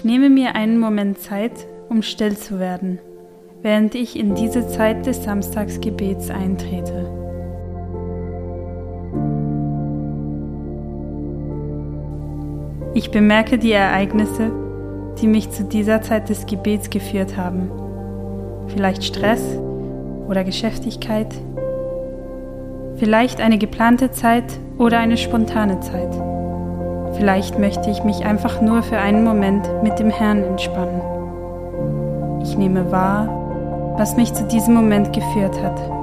Ich nehme mir einen Moment Zeit, um still zu werden, während ich in diese Zeit des Samstagsgebets eintrete. Ich bemerke die Ereignisse, die mich zu dieser Zeit des Gebets geführt haben. Vielleicht Stress oder Geschäftigkeit, vielleicht eine geplante Zeit oder eine spontane Zeit. Vielleicht möchte ich mich einfach nur für einen Moment mit dem Herrn entspannen. Ich nehme wahr, was mich zu diesem Moment geführt hat.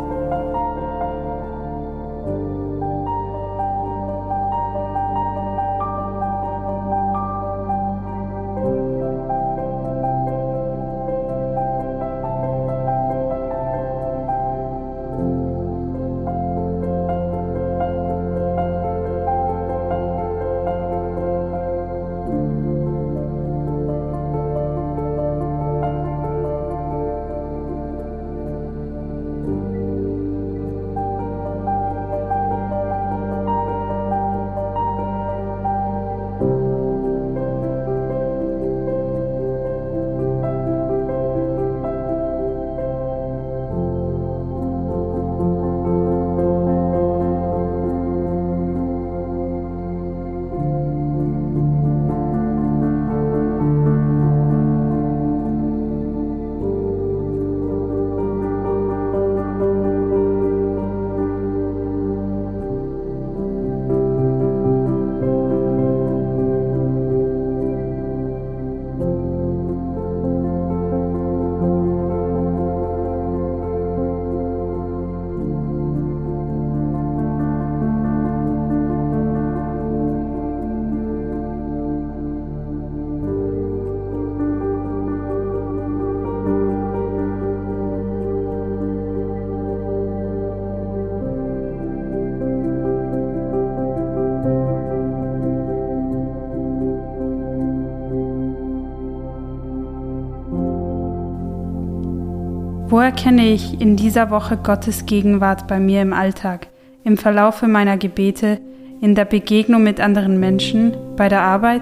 Wo erkenne ich in dieser Woche Gottes Gegenwart bei mir im Alltag, im Verlaufe meiner Gebete, in der Begegnung mit anderen Menschen, bei der Arbeit?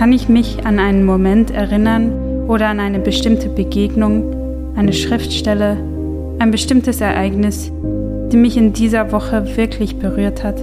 Kann ich mich an einen Moment erinnern oder an eine bestimmte Begegnung, eine Schriftstelle, ein bestimmtes Ereignis, die mich in dieser Woche wirklich berührt hat?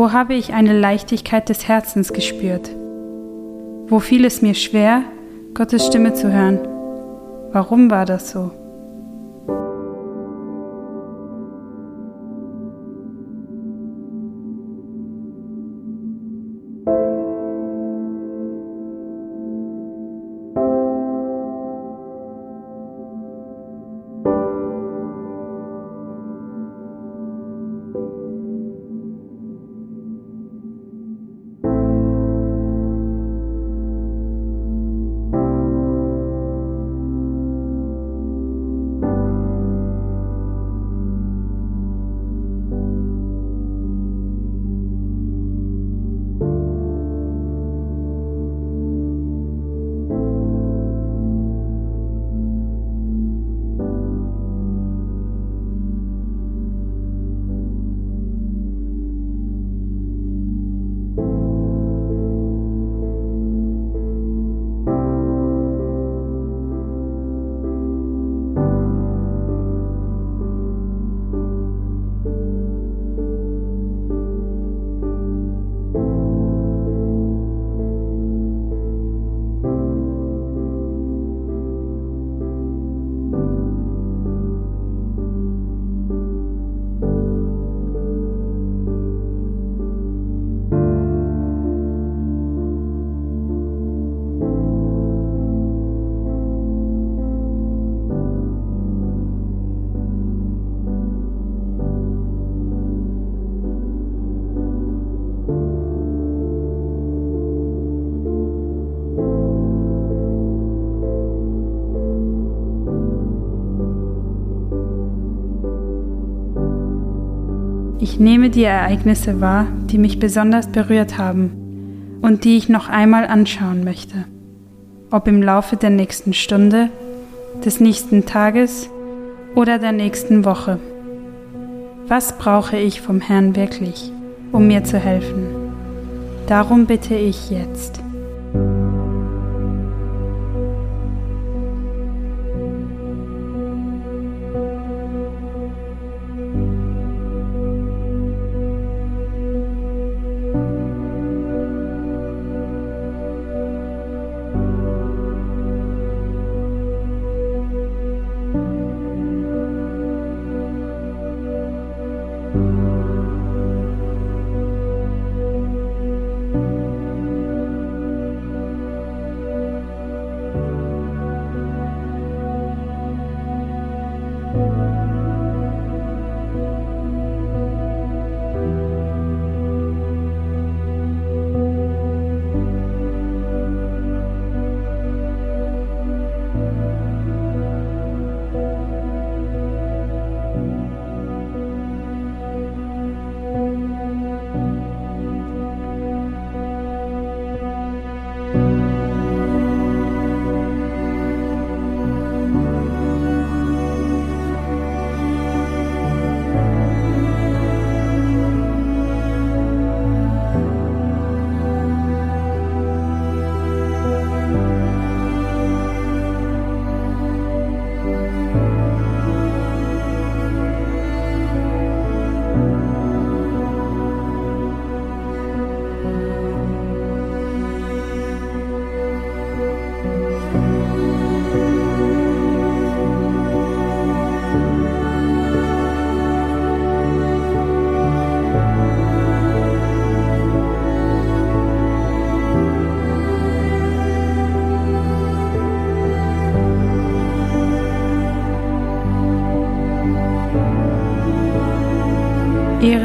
Wo habe ich eine Leichtigkeit des Herzens gespürt? Wo fiel es mir schwer, Gottes Stimme zu hören? Warum war das so? Ich nehme die Ereignisse wahr, die mich besonders berührt haben und die ich noch einmal anschauen möchte. Ob im Laufe der nächsten Stunde, des nächsten Tages oder der nächsten Woche. Was brauche ich vom Herrn wirklich, um mir zu helfen? Darum bitte ich jetzt.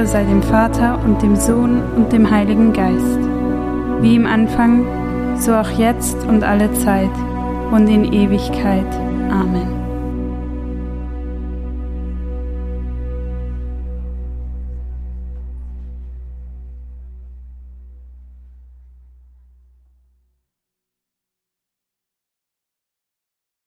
Sei dem Vater und dem Sohn und dem Heiligen Geist, wie im Anfang, so auch jetzt und alle Zeit und in Ewigkeit.